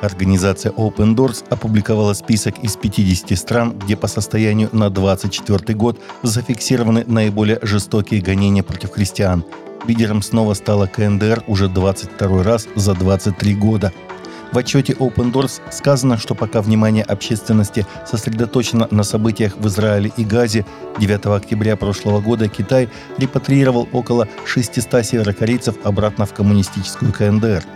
Организация Open Doors опубликовала список из 50 стран, где по состоянию на 24 год зафиксированы наиболее жестокие гонения против христиан. Лидером снова стала КНДР уже 22 раз за 23 года. В отчете Open Doors сказано, что пока внимание общественности сосредоточено на событиях в Израиле и Газе, 9 октября прошлого года Китай репатриировал около 600 северокорейцев обратно в коммунистическую КНДР –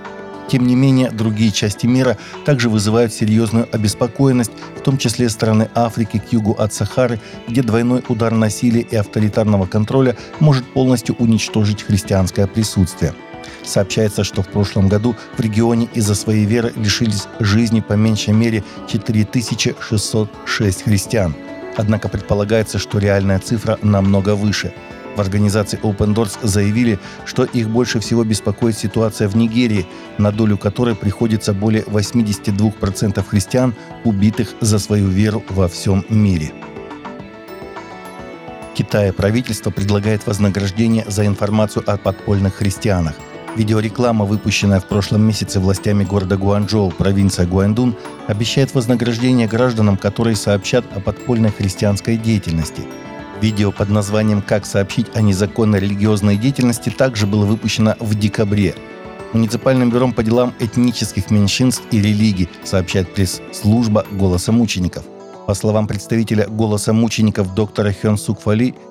тем не менее, другие части мира также вызывают серьезную обеспокоенность, в том числе страны Африки к югу от Сахары, где двойной удар насилия и авторитарного контроля может полностью уничтожить христианское присутствие. Сообщается, что в прошлом году в регионе из-за своей веры лишились жизни по меньшей мере 4606 христиан. Однако предполагается, что реальная цифра намного выше – в организации Open Doors заявили, что их больше всего беспокоит ситуация в Нигерии, на долю которой приходится более 82% христиан, убитых за свою веру во всем мире. Китая правительство предлагает вознаграждение за информацию о подпольных христианах. Видеореклама, выпущенная в прошлом месяце властями города Гуанчжоу, провинция Гуандун, обещает вознаграждение гражданам, которые сообщат о подпольной христианской деятельности – Видео под названием «Как сообщить о незаконной религиозной деятельности» также было выпущено в декабре. Муниципальным бюро по делам этнических меньшинств и религий, сообщает пресс-служба «Голоса мучеников». По словам представителя «Голоса мучеников» доктора Хён Сук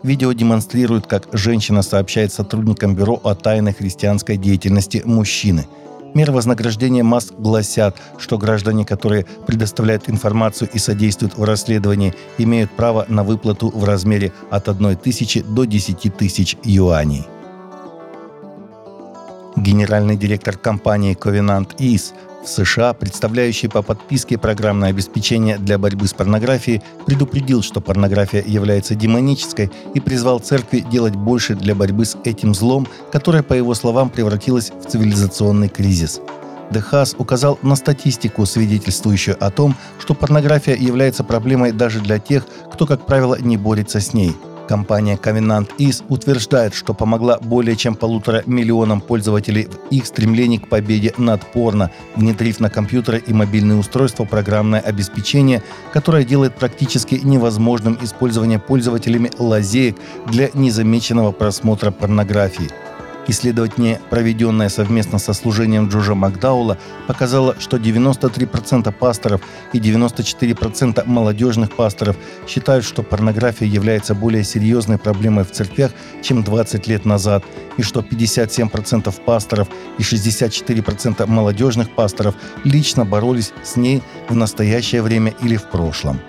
видео демонстрирует, как женщина сообщает сотрудникам бюро о тайной христианской деятельности мужчины – Меры вознаграждения МАС гласят, что граждане, которые предоставляют информацию и содействуют в расследовании, имеют право на выплату в размере от 1 тысячи до 10 тысяч юаней. Генеральный директор компании Covenant East в США, представляющий по подписке программное обеспечение для борьбы с порнографией, предупредил, что порнография является демонической и призвал церкви делать больше для борьбы с этим злом, которое, по его словам, превратилось в цивилизационный кризис. Дехас указал на статистику, свидетельствующую о том, что порнография является проблемой даже для тех, кто, как правило, не борется с ней – Компания Covenant Is утверждает, что помогла более чем полутора миллионам пользователей в их стремлении к победе над порно, внедрив на компьютеры и мобильные устройства программное обеспечение, которое делает практически невозможным использование пользователями лазеек для незамеченного просмотра порнографии – Исследование, проведенное совместно со служением Джорджа Макдаула, показало, что 93% пасторов и 94% молодежных пасторов считают, что порнография является более серьезной проблемой в церквях, чем 20 лет назад, и что 57% пасторов и 64% молодежных пасторов лично боролись с ней в настоящее время или в прошлом.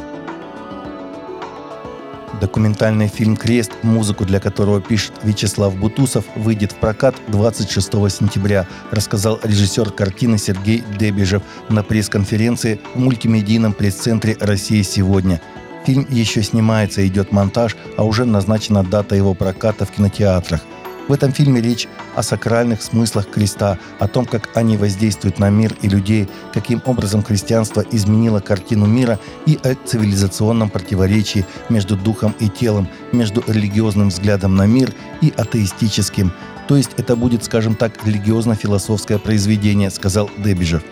Документальный фильм «Крест», музыку для которого пишет Вячеслав Бутусов, выйдет в прокат 26 сентября, рассказал режиссер картины Сергей Дебежев на пресс-конференции в мультимедийном пресс-центре «Россия сегодня». Фильм еще снимается, идет монтаж, а уже назначена дата его проката в кинотеатрах. В этом фильме речь о сакральных смыслах креста, о том, как они воздействуют на мир и людей, каким образом христианство изменило картину мира и о цивилизационном противоречии между духом и телом, между религиозным взглядом на мир и атеистическим. То есть это будет, скажем так, религиозно-философское произведение, сказал Дебижев.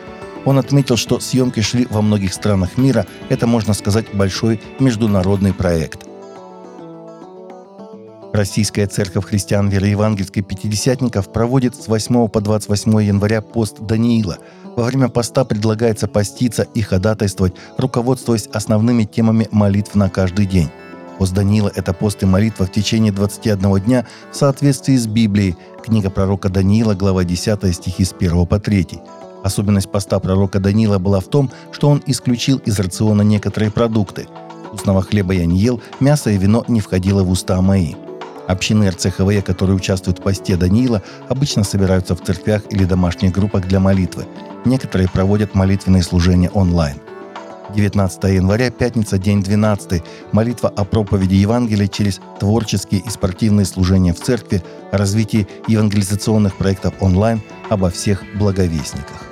Он отметил, что съемки шли во многих странах мира. Это, можно сказать, большой международный проект. Российская церковь христиан вероевангельской пятидесятников проводит с 8 по 28 января пост Даниила. Во время поста предлагается поститься и ходатайствовать, руководствуясь основными темами молитв на каждый день. Пост Даниила – это пост и молитва в течение 21 дня в соответствии с Библией. Книга пророка Даниила, глава 10, стихи с 1 по 3. Особенность поста пророка Даниила была в том, что он исключил из рациона некоторые продукты. Вкусного хлеба я не ел, мясо и вино не входило в уста мои. Общины РЦХВЕ, которые участвуют в посте Даниила, обычно собираются в церквях или домашних группах для молитвы. Некоторые проводят молитвенные служения онлайн. 19 января, пятница, день 12. Молитва о проповеди Евангелия через творческие и спортивные служения в церкви, о развитии евангелизационных проектов онлайн, обо всех благовестниках.